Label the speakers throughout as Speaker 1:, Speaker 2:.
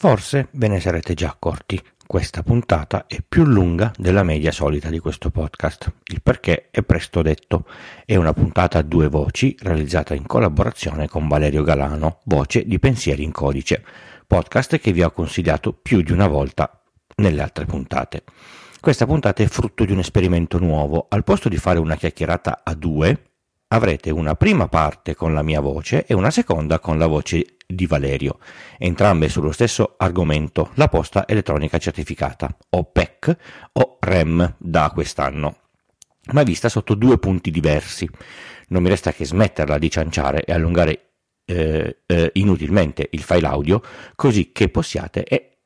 Speaker 1: Forse ve ne sarete già accorti, questa puntata è più lunga della media solita di questo podcast. Il perché è presto detto. È una puntata a due voci realizzata in collaborazione con Valerio Galano, voce di Pensieri in Codice, podcast che vi ho consigliato più di una volta nelle altre puntate. Questa puntata è frutto di un esperimento nuovo. Al posto di fare una chiacchierata a due, avrete una prima parte con la mia voce e una seconda con la voce di Valerio, entrambe sullo stesso argomento, la posta elettronica certificata, o PEC o REM da quest'anno, ma vista sotto due punti diversi. Non mi resta che smetterla di cianciare e allungare eh, eh, inutilmente il file audio, così che possiate e,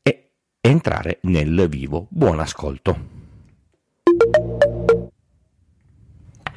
Speaker 1: e entrare nel vivo. Buon ascolto.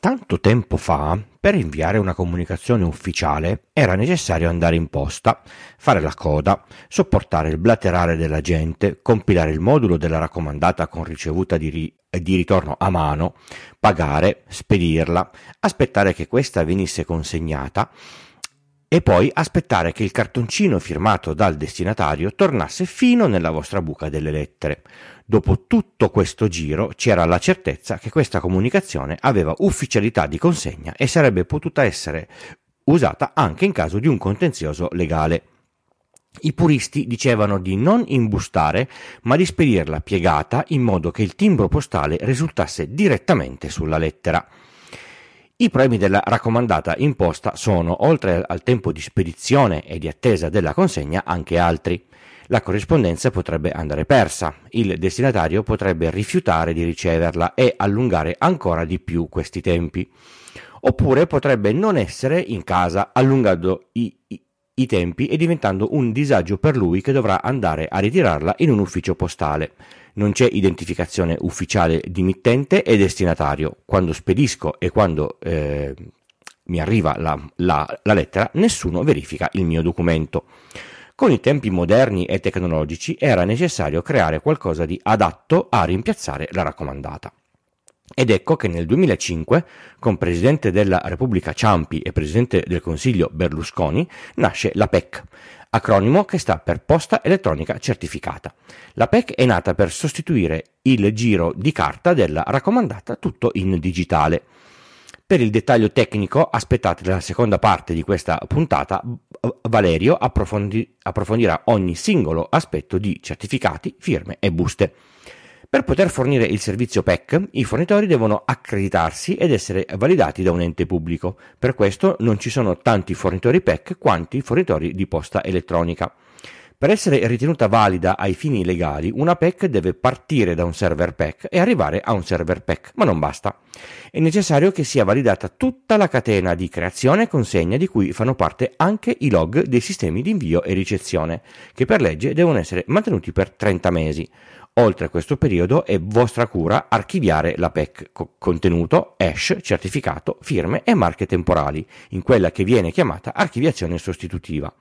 Speaker 1: Tanto tempo fa, per inviare una comunicazione ufficiale era necessario andare in posta, fare la coda, sopportare il blaterare della gente, compilare il modulo della raccomandata con ricevuta di, ri- di ritorno a mano, pagare, spedirla, aspettare che questa venisse consegnata e poi aspettare che il cartoncino firmato dal destinatario tornasse fino nella vostra buca delle lettere. Dopo tutto questo giro c'era la certezza che questa comunicazione aveva ufficialità di consegna e sarebbe potuta essere usata anche in caso di un contenzioso legale. I puristi dicevano di non imbustare, ma di spedirla piegata in modo che il timbro postale risultasse direttamente sulla lettera. I problemi della raccomandata imposta sono, oltre al tempo di spedizione e di attesa della consegna, anche altri la corrispondenza potrebbe andare persa, il destinatario potrebbe rifiutare di riceverla e allungare ancora di più questi tempi. Oppure potrebbe non essere in casa, allungando i, i, i tempi e diventando un disagio per lui che dovrà andare a ritirarla in un ufficio postale. Non c'è identificazione ufficiale di mittente e destinatario. Quando spedisco e quando eh, mi arriva la, la, la lettera, nessuno verifica il mio documento. Con i tempi moderni e tecnologici era necessario creare qualcosa di adatto a rimpiazzare la raccomandata. Ed ecco che nel 2005, con Presidente della Repubblica Ciampi e Presidente del Consiglio Berlusconi, nasce la PEC, acronimo che sta per Posta Elettronica Certificata. La PEC è nata per sostituire il giro di carta della raccomandata tutto in digitale. Per il dettaglio tecnico aspettate la seconda parte di questa puntata, Valerio approfondi- approfondirà ogni singolo aspetto di certificati, firme e buste. Per poter fornire il servizio PEC, i fornitori devono accreditarsi ed essere validati da un ente pubblico. Per questo non ci sono tanti fornitori PEC quanti fornitori di posta elettronica. Per essere ritenuta valida ai fini legali, una PEC deve partire da un server PEC e arrivare a un server PEC, ma non basta. È necessario che sia validata tutta la catena di creazione e consegna di cui fanno parte anche i log dei sistemi di invio e ricezione, che per legge devono essere mantenuti per 30 mesi. Oltre a questo periodo è vostra cura archiviare la PEC, co- contenuto, hash, certificato, firme e marche temporali, in quella che viene chiamata archiviazione sostitutiva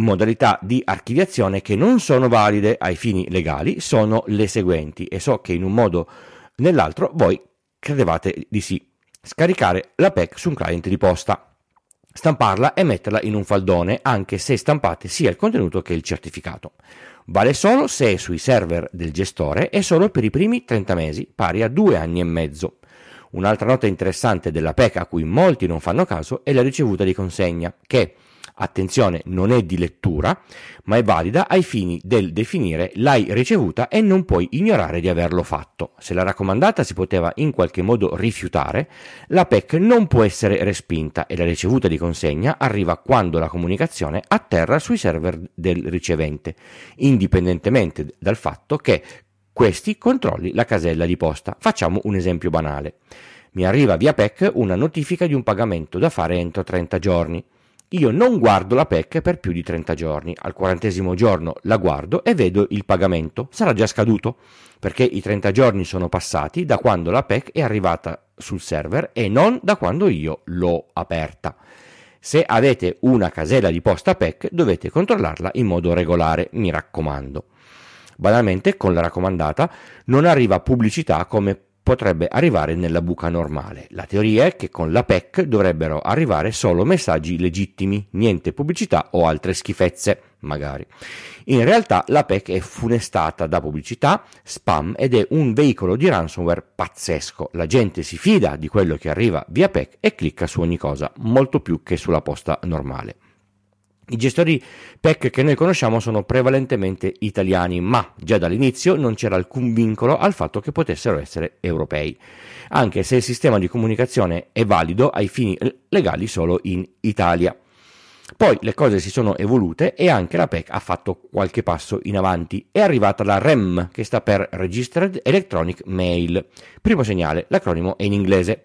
Speaker 1: modalità di archiviazione che non sono valide ai fini legali sono le seguenti e so che in un modo o nell'altro voi credevate di sì. Scaricare la PEC su un client di posta, stamparla e metterla in un faldone anche se stampate sia il contenuto che il certificato. Vale solo se è sui server del gestore e solo per i primi 30 mesi, pari a due anni e mezzo. Un'altra nota interessante della PEC a cui molti non fanno caso è la ricevuta di consegna, che attenzione, non è di lettura, ma è valida ai fini del definire l'hai ricevuta e non puoi ignorare di averlo fatto. Se la raccomandata si poteva in qualche modo rifiutare, la PEC non può essere respinta e la ricevuta di consegna arriva quando la comunicazione atterra sui server del ricevente, indipendentemente dal fatto che questi controlli la casella di posta. Facciamo un esempio banale. Mi arriva via PEC una notifica di un pagamento da fare entro 30 giorni io non guardo la PEC per più di 30 giorni. Al quarantesimo giorno la guardo e vedo il pagamento. Sarà già scaduto perché i 30 giorni sono passati da quando la PEC è arrivata sul server e non da quando io l'ho aperta. Se avete una casella di posta PEC dovete controllarla in modo regolare, mi raccomando. Banalmente con la raccomandata non arriva pubblicità come potrebbe arrivare nella buca normale. La teoria è che con la PEC dovrebbero arrivare solo messaggi legittimi, niente pubblicità o altre schifezze, magari. In realtà la PEC è funestata da pubblicità, spam ed è un veicolo di ransomware pazzesco. La gente si fida di quello che arriva via PEC e clicca su ogni cosa, molto più che sulla posta normale. I gestori PEC che noi conosciamo sono prevalentemente italiani, ma già dall'inizio non c'era alcun vincolo al fatto che potessero essere europei, anche se il sistema di comunicazione è valido ai fini legali solo in Italia. Poi le cose si sono evolute e anche la PEC ha fatto qualche passo in avanti. È arrivata la REM, che sta per Registered Electronic Mail. Primo segnale, l'acronimo è in inglese.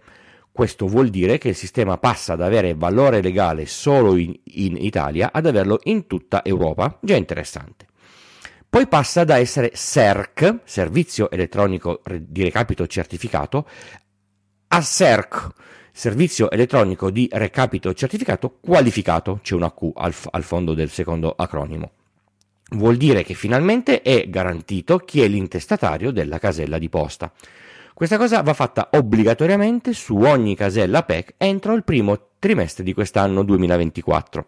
Speaker 1: Questo vuol dire che il sistema passa ad avere valore legale solo in, in Italia ad averlo in tutta Europa. Già interessante. Poi passa da essere SERC, Servizio Elettronico di Recapito Certificato, a SERC, Servizio Elettronico di Recapito Certificato Qualificato, c'è una Q al, al fondo del secondo acronimo. Vuol dire che finalmente è garantito chi è l'intestatario della casella di posta. Questa cosa va fatta obbligatoriamente su ogni casella PEC entro il primo trimestre di quest'anno 2024.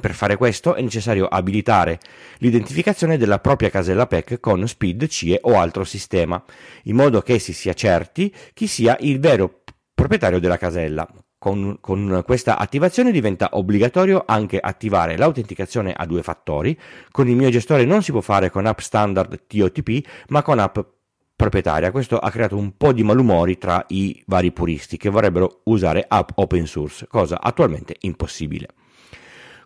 Speaker 1: Per fare questo è necessario abilitare l'identificazione della propria casella PEC con SPID, CIE o altro sistema, in modo che si sia certi chi sia il vero proprietario della casella. Con, con, questa attivazione diventa obbligatorio anche attivare l'autenticazione a due fattori. Con il mio gestore non si può fare con app standard TOTP, ma con app proprietaria. Questo ha creato un po' di malumori tra i vari puristi che vorrebbero usare app open source, cosa attualmente impossibile.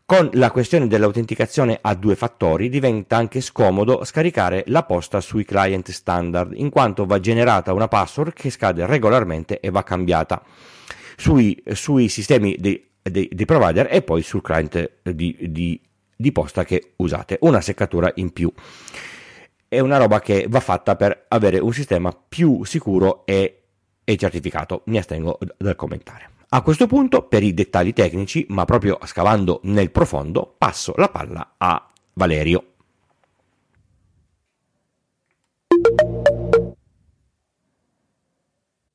Speaker 1: Con la questione dell'autenticazione a due fattori diventa anche scomodo scaricare la posta sui client standard, in quanto va generata una password che scade regolarmente e va cambiata sui, sui sistemi dei, dei, dei, provider e poi sul client di, di, di posta che usate. Una seccatura in più è una roba che va fatta per avere un sistema più sicuro e, e certificato. Mi astengo dal commentare. A questo punto, per i dettagli tecnici, ma proprio scavando nel profondo, passo la palla a Valerio.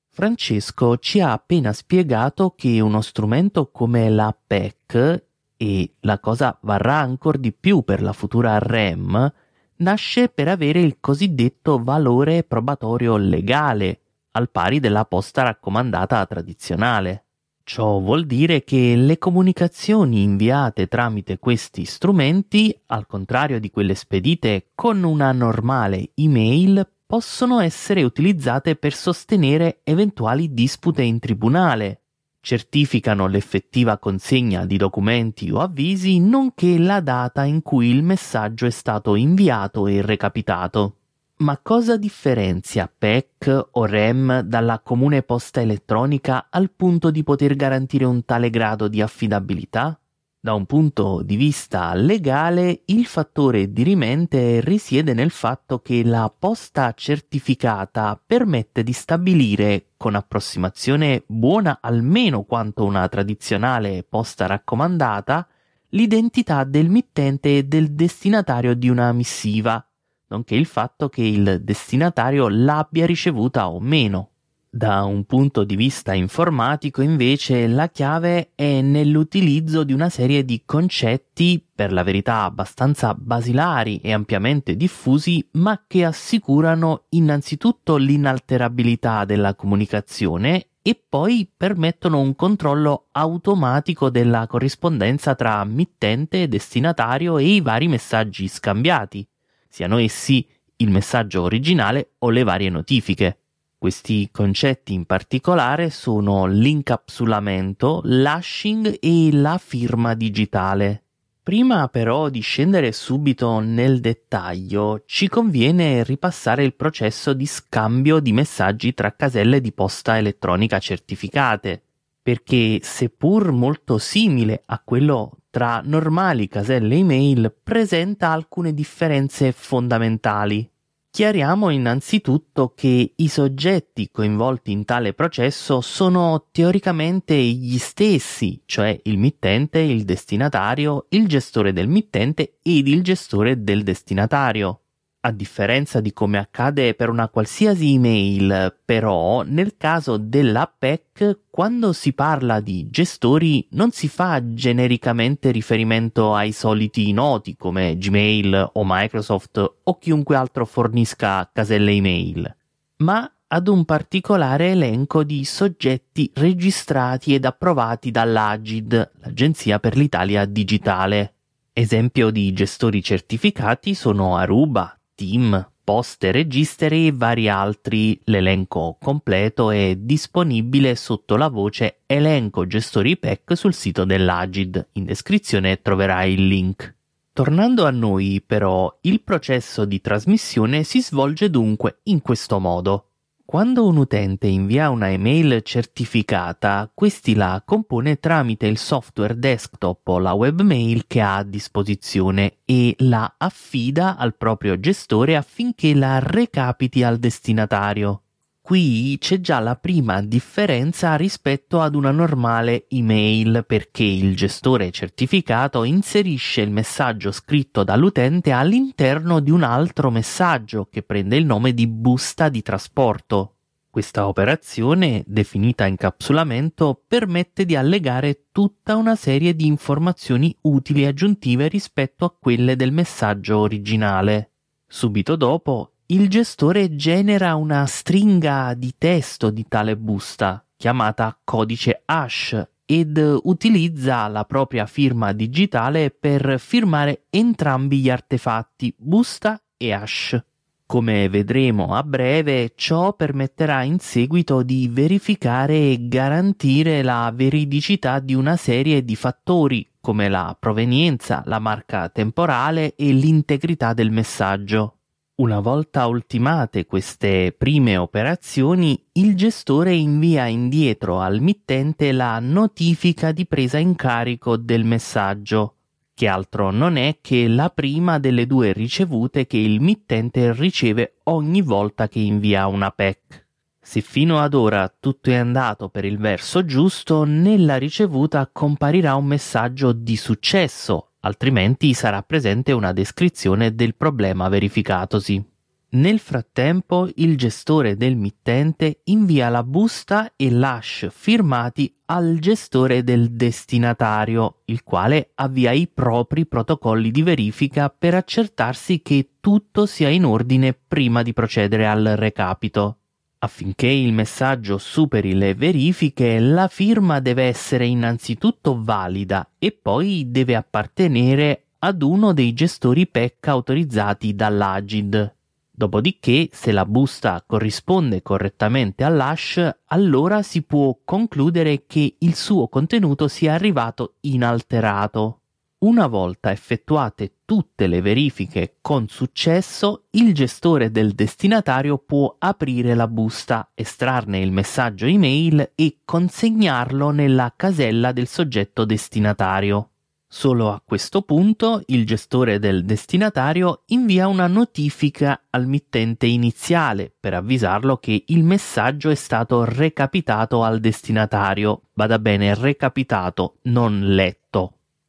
Speaker 2: Francesco ci ha appena spiegato che uno strumento come la PEC, e la cosa varrà ancora di più per la futura REM, nasce per avere il cosiddetto valore probatorio legale, al pari della posta raccomandata tradizionale. Ciò vuol dire che le comunicazioni inviate tramite questi strumenti, al contrario di quelle spedite con una normale email, possono essere utilizzate per sostenere eventuali dispute in tribunale, certificano l'effettiva consegna di documenti o avvisi, nonché la data in cui il messaggio è stato inviato e recapitato. Ma cosa differenzia PEC o REM dalla comune posta elettronica al punto di poter garantire un tale grado di affidabilità? Da un punto di vista legale, il fattore dirimente risiede nel fatto che la posta certificata permette di stabilire, con approssimazione buona almeno quanto una tradizionale posta raccomandata, l'identità del mittente e del destinatario di una missiva, nonché il fatto che il destinatario l'abbia ricevuta o meno. Da un punto di vista informatico, invece, la chiave è nell'utilizzo di una serie di concetti, per la verità abbastanza basilari e ampiamente diffusi, ma che assicurano innanzitutto l'inalterabilità della comunicazione e poi permettono un controllo automatico della corrispondenza tra mittente destinatario e i vari messaggi scambiati, siano essi il messaggio originale o le varie notifiche. Questi concetti in particolare sono l'incapsulamento, l'hashing e la firma digitale. Prima però di scendere subito nel dettaglio, ci conviene ripassare il processo di scambio di messaggi tra caselle di posta elettronica certificate. perché seppur molto simile a quello tra normali caselle email, presenta alcune differenze fondamentali. Chiariamo innanzitutto che i soggetti coinvolti in tale processo sono teoricamente gli stessi, cioè il mittente, il destinatario, il gestore del mittente ed il gestore del destinatario. A differenza di come accade per una qualsiasi email, però, nel caso dell'APEC, quando si parla di gestori non si fa genericamente riferimento ai soliti noti come Gmail o Microsoft o chiunque altro fornisca caselle email, ma ad un particolare elenco di soggetti registrati ed approvati dall'Agid, l'Agenzia per l'Italia Digitale. Esempio di gestori certificati sono Aruba, Team, poste, registri e vari altri. L'elenco completo è disponibile sotto la voce Elenco gestori PEC sul sito dell'Agid. In descrizione troverai il link. Tornando a noi, però, il processo di trasmissione si svolge dunque in questo modo. Quando un utente invia una email certificata, questi la compone tramite il software desktop o la webmail che ha a disposizione e la affida al proprio gestore affinché la recapiti al destinatario. Qui c'è già la prima differenza rispetto ad una normale email perché il gestore certificato inserisce il messaggio scritto dall'utente all'interno di un altro messaggio che prende il nome di busta di trasporto. Questa operazione, definita incapsulamento, permette di allegare tutta una serie di informazioni utili aggiuntive rispetto a quelle del messaggio originale. Subito dopo il gestore genera una stringa di testo di tale busta, chiamata codice hash, ed utilizza la propria firma digitale per firmare entrambi gli artefatti busta e hash. Come vedremo a breve, ciò permetterà in seguito di verificare e garantire la veridicità di una serie di fattori come la provenienza, la marca temporale e l'integrità del messaggio. Una volta ultimate queste prime operazioni, il gestore invia indietro al mittente la notifica di presa in carico del messaggio, che altro non è che la prima delle due ricevute che il mittente riceve ogni volta che invia una PEC. Se fino ad ora tutto è andato per il verso giusto, nella ricevuta comparirà un messaggio di successo altrimenti sarà presente una descrizione del problema verificatosi. Nel frattempo il gestore del mittente invia la busta e l'hash firmati al gestore del destinatario, il quale avvia i propri protocolli di verifica per accertarsi che tutto sia in ordine prima di procedere al recapito. Affinché il messaggio superi le verifiche, la firma deve essere innanzitutto valida e poi deve appartenere ad uno dei gestori PEC autorizzati dall'Agid. Dopodiché, se la busta corrisponde correttamente all'hash, allora si può concludere che il suo contenuto sia arrivato inalterato. Una volta effettuate tutte le verifiche con successo, il gestore del destinatario può aprire la busta, estrarne il messaggio email e consegnarlo nella casella del soggetto destinatario. Solo a questo punto il gestore del destinatario invia una notifica al mittente iniziale per avvisarlo che il messaggio è stato recapitato al destinatario. Bada bene, recapitato, non letto.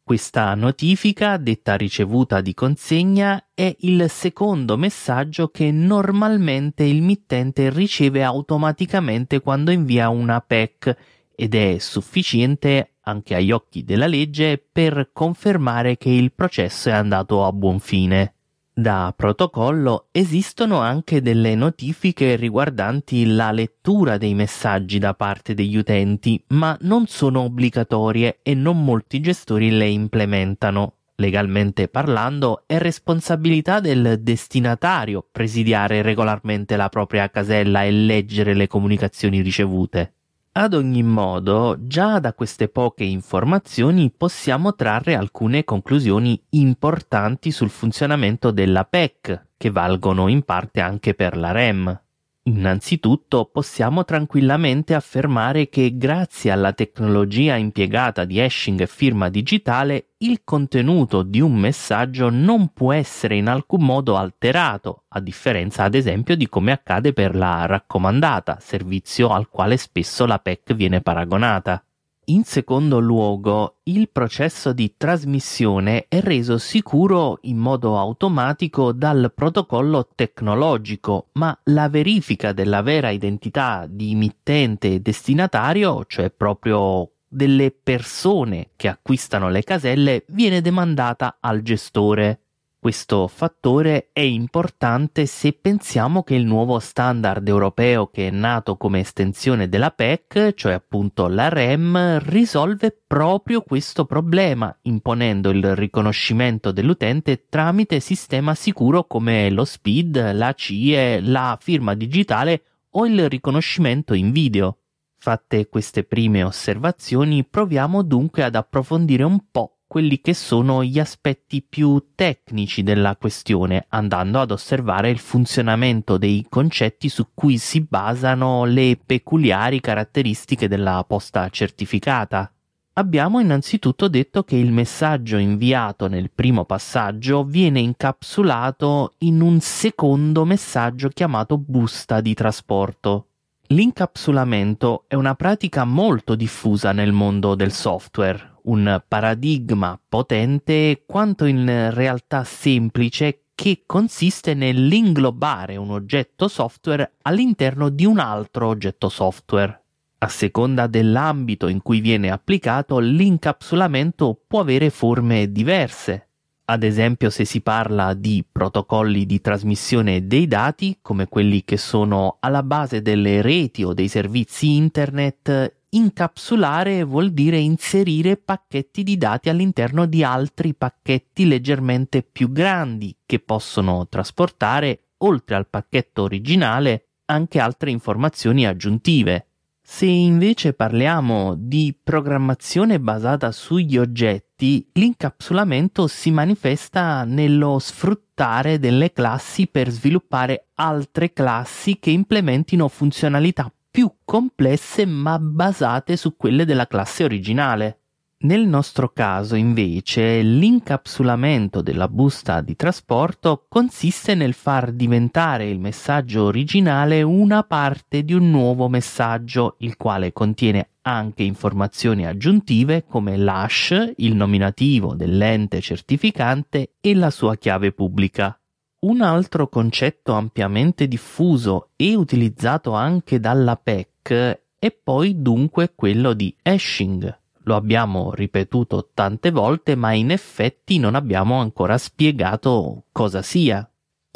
Speaker 2: Questa notifica, detta ricevuta di consegna, è il secondo messaggio che normalmente il mittente riceve automaticamente quando invia una PEC ed è sufficiente anche agli occhi della legge per confermare che il processo è andato a buon fine. Da protocollo esistono anche delle notifiche riguardanti la lettura dei messaggi da parte degli utenti, ma non sono obbligatorie e non molti gestori le implementano. Legalmente parlando, è responsabilità del destinatario presidiare regolarmente la propria casella e leggere le comunicazioni ricevute. Ad ogni modo, già da queste poche informazioni possiamo trarre alcune conclusioni importanti sul funzionamento della PEC, che valgono in parte anche per la REM. Innanzitutto possiamo tranquillamente affermare che grazie alla tecnologia impiegata di hashing e firma digitale il contenuto di un messaggio non può essere in alcun modo alterato, a differenza ad esempio di come accade per la raccomandata, servizio al quale spesso la PEC viene paragonata. In secondo luogo, il processo di trasmissione è reso sicuro in modo automatico dal protocollo tecnologico, ma la verifica della vera identità di mittente e destinatario, cioè proprio delle persone che acquistano le caselle, viene demandata al gestore. Questo fattore è importante se pensiamo che il nuovo standard europeo che è nato come estensione della PEC, cioè appunto la REM, risolve proprio questo problema, imponendo il riconoscimento dell'utente tramite sistema sicuro come lo SPID, la CIE, la firma digitale o il riconoscimento in video. Fatte queste prime osservazioni, proviamo dunque ad approfondire un po' quelli che sono gli aspetti più tecnici della questione, andando ad osservare il funzionamento dei concetti su cui si basano le peculiari caratteristiche della posta certificata. Abbiamo innanzitutto detto che il messaggio inviato nel primo passaggio viene incapsulato in un secondo messaggio chiamato busta di trasporto. L'incapsulamento è una pratica molto diffusa nel mondo del software, un paradigma potente quanto in realtà semplice che consiste nell'inglobare un oggetto software all'interno di un altro oggetto software. A seconda dell'ambito in cui viene applicato, l'incapsulamento può avere forme diverse. Ad esempio, se si parla di protocolli di trasmissione dei dati, come quelli che sono alla base delle reti o dei servizi internet, Incapsulare vuol dire inserire pacchetti di dati all'interno di altri pacchetti leggermente più grandi che possono trasportare, oltre al pacchetto originale, anche altre informazioni aggiuntive. Se invece parliamo di programmazione basata sugli oggetti, l'incapsulamento si manifesta nello sfruttare delle classi per sviluppare altre classi che implementino funzionalità più complesse ma basate su quelle della classe originale. Nel nostro caso, invece, l'incapsulamento della busta di trasporto consiste nel far diventare il messaggio originale una parte di un nuovo messaggio, il quale contiene anche informazioni aggiuntive come l'hash, il nominativo dell'ente certificante e la sua chiave pubblica. Un altro concetto ampiamente diffuso e utilizzato anche dalla PEC è poi dunque quello di hashing. Lo abbiamo ripetuto tante volte, ma in effetti non abbiamo ancora spiegato cosa sia.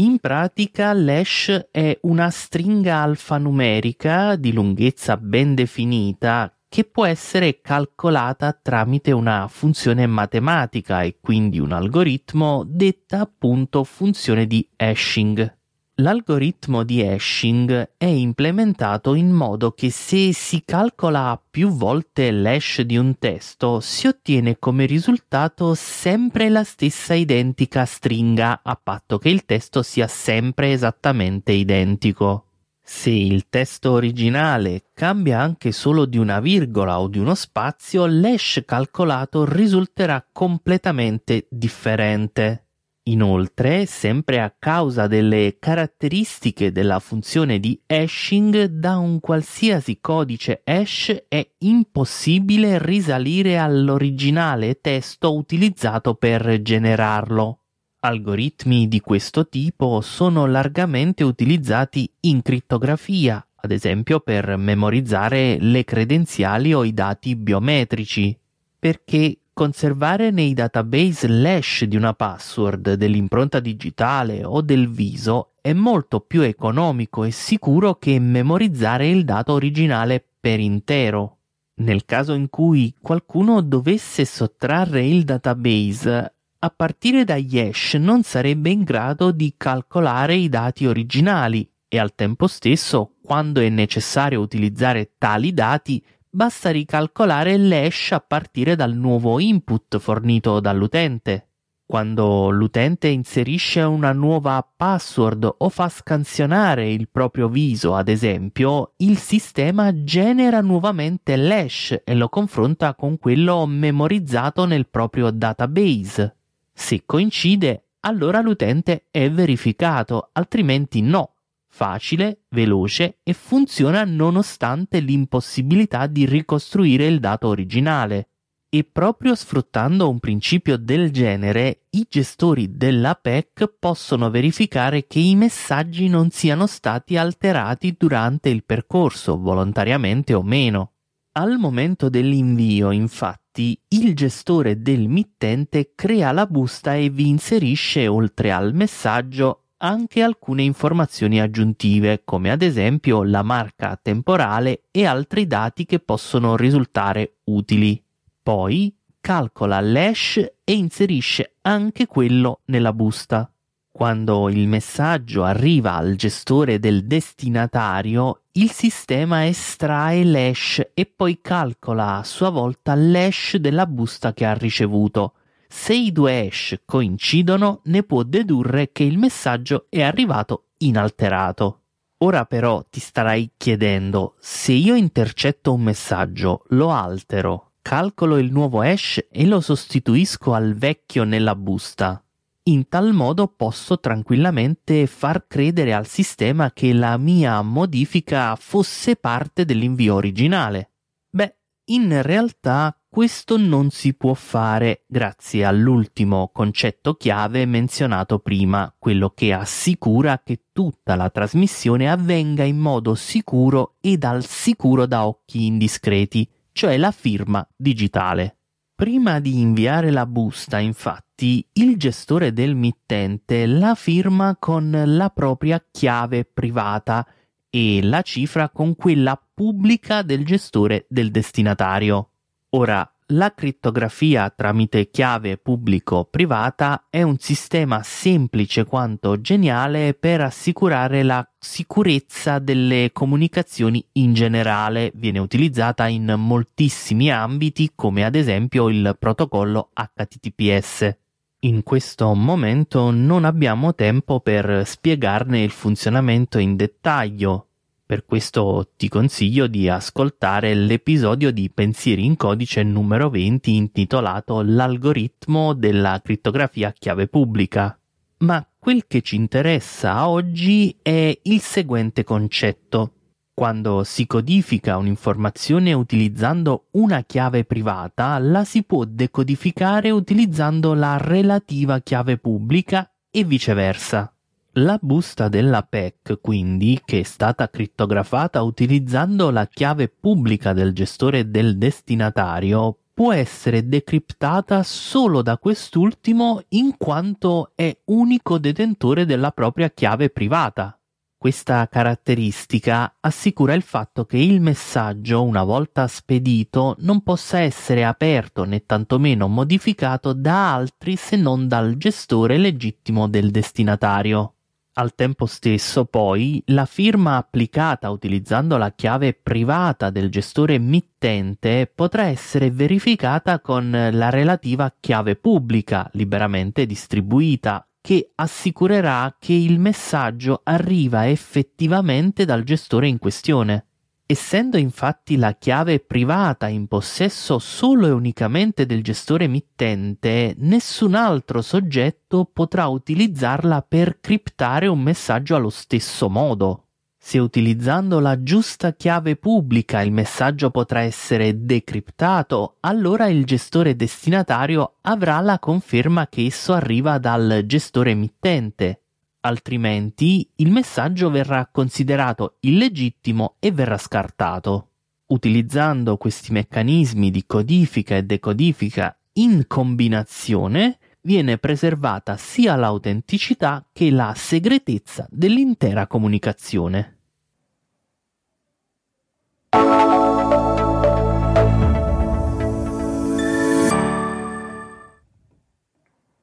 Speaker 2: In pratica l'hash è una stringa alfanumerica di lunghezza ben definita che può essere calcolata tramite una funzione matematica e quindi un algoritmo detta appunto funzione di hashing. L'algoritmo di hashing è implementato in modo che se si calcola più volte l'hash di un testo si ottiene come risultato sempre la stessa identica stringa a patto che il testo sia sempre esattamente identico. Se il testo originale cambia anche solo di una virgola o di uno spazio, l'hash calcolato risulterà completamente differente. Inoltre, sempre a causa delle caratteristiche della funzione di hashing, da un qualsiasi codice hash è impossibile risalire all'originale testo utilizzato per generarlo. Algoritmi di questo tipo sono largamente utilizzati in crittografia, ad esempio per memorizzare le credenziali o i dati biometrici, perché conservare nei database l'hash di una password, dell'impronta digitale o del viso è molto più economico e sicuro che memorizzare il dato originale per intero. Nel caso in cui qualcuno dovesse sottrarre il database, a partire dagli hash non sarebbe in grado di calcolare i dati originali e al tempo stesso, quando è necessario utilizzare tali dati, basta ricalcolare l'hash a partire dal nuovo input fornito dall'utente. Quando l'utente inserisce una nuova password o fa scansionare il proprio viso, ad esempio, il sistema genera nuovamente l'hash e lo confronta con quello memorizzato nel proprio database. Se coincide, allora l'utente è verificato, altrimenti no. Facile, veloce e funziona nonostante l'impossibilità di ricostruire il dato originale. E proprio sfruttando un principio del genere, i gestori della PEC possono verificare che i messaggi non siano stati alterati durante il percorso, volontariamente o meno. Al momento dell'invio, infatti, il gestore del mittente crea la busta e vi inserisce, oltre al messaggio, anche alcune informazioni aggiuntive, come ad esempio la marca temporale e altri dati che possono risultare utili. Poi calcola l'hash e inserisce anche quello nella busta. Quando il messaggio arriva al gestore del destinatario, il sistema estrae l'hash e poi calcola a sua volta l'hash della busta che ha ricevuto. Se i due hash coincidono, ne può dedurre che il messaggio è arrivato inalterato. Ora però ti starai chiedendo, se io intercetto un messaggio, lo altero, calcolo il nuovo hash e lo sostituisco al vecchio nella busta. In tal modo posso tranquillamente far credere al sistema che la mia modifica fosse parte dell'invio originale. Beh, in realtà questo non si può fare grazie all'ultimo concetto chiave menzionato prima, quello che assicura che tutta la trasmissione avvenga in modo sicuro ed al sicuro da occhi indiscreti cioè la firma digitale. Prima di inviare la busta, infatti, il gestore del mittente la firma con la propria chiave privata e la cifra con quella pubblica del gestore del destinatario. Ora, la crittografia tramite chiave pubblico-privata è un sistema semplice quanto geniale per assicurare la sicurezza delle comunicazioni in generale. Viene utilizzata in moltissimi ambiti come ad esempio il protocollo HTTPS. In questo momento non abbiamo tempo per spiegarne il funzionamento in dettaglio, per questo ti consiglio di ascoltare l'episodio di Pensieri in codice numero 20 intitolato L'algoritmo della crittografia chiave pubblica. Ma quel che ci interessa oggi è il seguente concetto. Quando si codifica un'informazione utilizzando una chiave privata, la si può decodificare utilizzando la relativa chiave pubblica e viceversa. La busta della PEC, quindi, che è stata crittografata utilizzando la chiave pubblica del gestore del destinatario, può essere decriptata solo da quest'ultimo in quanto è unico detentore della propria chiave privata. Questa caratteristica assicura il fatto che il messaggio, una volta spedito, non possa essere aperto né tantomeno modificato da altri se non dal gestore legittimo del destinatario. Al tempo stesso, poi, la firma applicata utilizzando la chiave privata del gestore mittente potrà essere verificata con la relativa chiave pubblica liberamente distribuita, che assicurerà che il messaggio arriva effettivamente dal gestore in questione. Essendo infatti la chiave privata in possesso solo e unicamente del gestore emittente, nessun altro soggetto potrà utilizzarla per criptare un messaggio allo stesso modo. Se utilizzando la giusta chiave pubblica il messaggio potrà essere decriptato, allora il gestore destinatario avrà la conferma che esso arriva dal gestore emittente altrimenti il messaggio verrà considerato illegittimo e verrà scartato. Utilizzando questi meccanismi di codifica e decodifica in combinazione, viene preservata sia l'autenticità che la segretezza dell'intera comunicazione.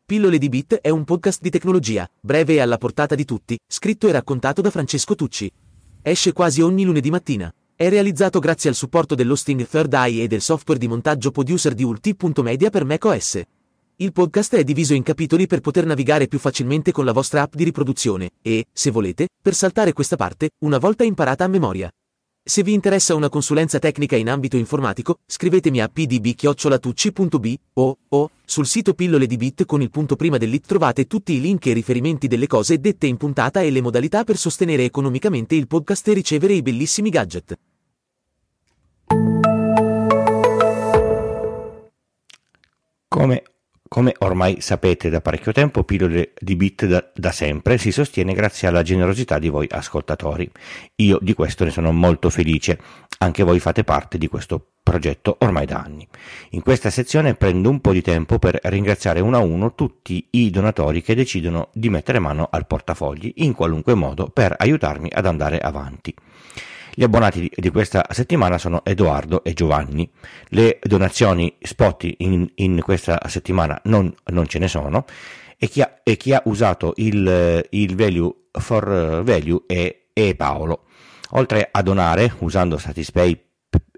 Speaker 3: Pillole di Bit è un podcast di tecnologia, breve e alla portata di tutti, scritto e raccontato da Francesco Tucci. Esce quasi ogni lunedì mattina. È realizzato grazie al supporto dell'hosting Third Eye e del software di montaggio producer di Ulti.media per macOS. Il podcast è diviso in capitoli per poter navigare più facilmente con la vostra app di riproduzione e, se volete, per saltare questa parte, una volta imparata a memoria. Se vi interessa una consulenza tecnica in ambito informatico, scrivetemi a pdb-tucci.b o, o sul sito pillole di bit con il punto prima dell'it trovate tutti i link e riferimenti delle cose dette in puntata e le modalità per sostenere economicamente il podcast e ricevere i bellissimi gadget.
Speaker 1: Come come ormai sapete da parecchio tempo, Pillole di Bit da, da, sempre si sostiene grazie alla generosità di voi ascoltatori. Io di questo ne sono molto felice, anche voi fate parte di questo progetto ormai da anni. In questa sezione prendo un po' di tempo per ringraziare uno a uno tutti i donatori che decidono di mettere mano al portafogli in qualunque modo per aiutarmi ad andare avanti. Gli abbonati di questa settimana sono Edoardo e Giovanni. Le donazioni spot in, in questa settimana non, non, ce ne sono e chi ha, e chi ha usato il, il, value for value è, è, Paolo. Oltre a donare usando Satispay,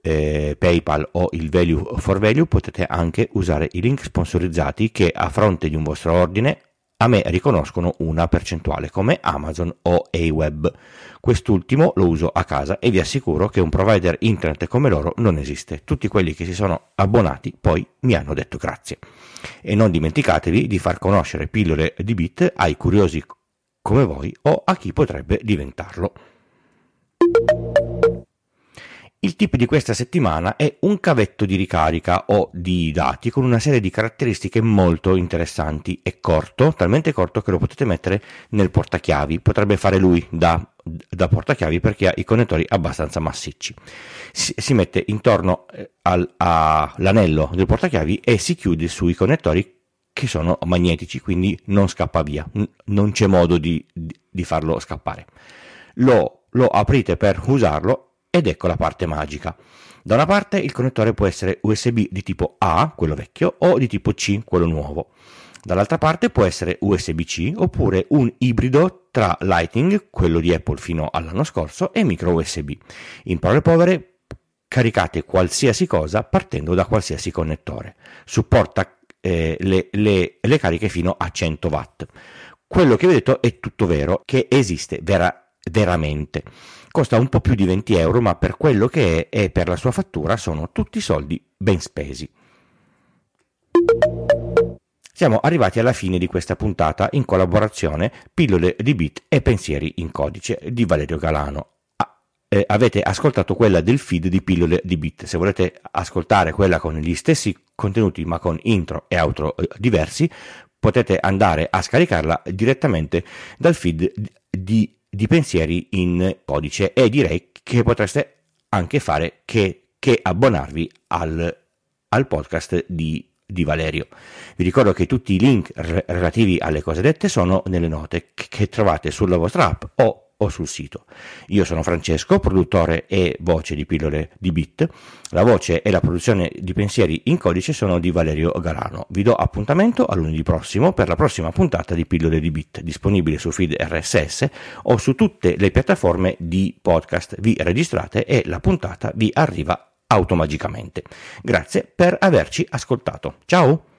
Speaker 1: eh, PayPal o il value for value potete anche usare i link sponsorizzati che a fronte di un vostro ordine a me riconoscono una percentuale come Amazon o AWeb. Quest'ultimo lo uso a casa e vi assicuro che un provider internet come loro non esiste. Tutti quelli che si sono abbonati poi mi hanno detto grazie. E non dimenticatevi di far conoscere pillole di bit ai curiosi come voi o a chi potrebbe diventarlo. Il tip di questa settimana è un cavetto di ricarica o di dati con una serie di caratteristiche molto interessanti. È corto, talmente corto che lo potete mettere nel portachiavi. Potrebbe fare lui da, da portachiavi perché ha i connettori abbastanza massicci. Si, si mette intorno eh, al, all'anello del portachiavi e si chiude sui connettori che sono magnetici, quindi non scappa via. Non c'è modo di, di, di farlo scappare. Lo, lo aprite per usarlo ed ecco la parte magica. Da una parte il connettore può essere USB di tipo A, quello vecchio, o di tipo C, quello nuovo. Dall'altra parte può essere USB-C oppure un ibrido tra Lightning, quello di Apple fino all'anno scorso, e micro USB. In parole povere, caricate qualsiasi cosa partendo da qualsiasi connettore. Supporta eh, le, le, le, cariche fino a 100 watt. Quello che vi ho detto è tutto vero, che esiste vera, veramente. Costa un po' più di 20 euro, ma per quello che è e per la sua fattura sono tutti soldi ben spesi. Siamo arrivati alla fine di questa puntata in collaborazione Pillole di Bit e Pensieri in Codice di Valerio Galano. Ah, eh, avete ascoltato quella del feed di Pillole di Bit. Se volete ascoltare quella con gli stessi contenuti ma con intro e outro eh, diversi, potete andare a scaricarla direttamente dal feed di di pensieri in codice e direi che potreste anche fare che, che abbonarvi al, al podcast di, di, Valerio. Vi ricordo che tutti i link re- relativi alle cose dette sono nelle note che trovate sulla vostra app o o sul sito. Io sono Francesco, produttore e voce di Pillole di Bit. La voce e la produzione di pensieri in codice sono di Valerio Galano. Vi do appuntamento a lunedì prossimo per la prossima puntata di Pillole di Bit, disponibile su feed RSS o su tutte le piattaforme di podcast. Vi registrate e la puntata vi arriva automagicamente. Grazie per averci ascoltato. Ciao!